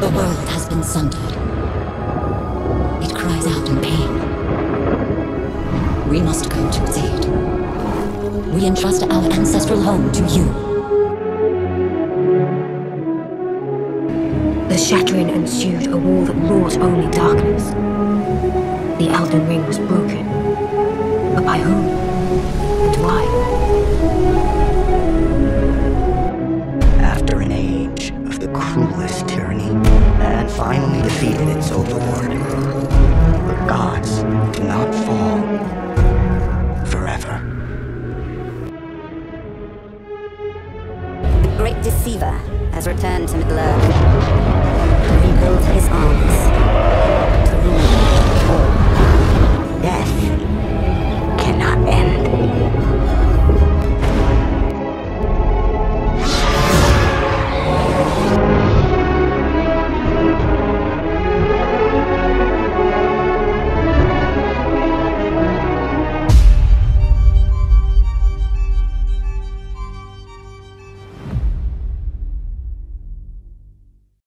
The world has been sundered. It cries out in pain. We must go to its aid. We entrust our ancestral home to you. The shattering ensued, a war that wrought only darkness. The Elden Ring was broken. But by whom? And why? After an age of the cruelest tyranny, man finally defeated its overlord. The gods do not fall forever. The great deceiver has returned to Middle-earth to rebuild his rule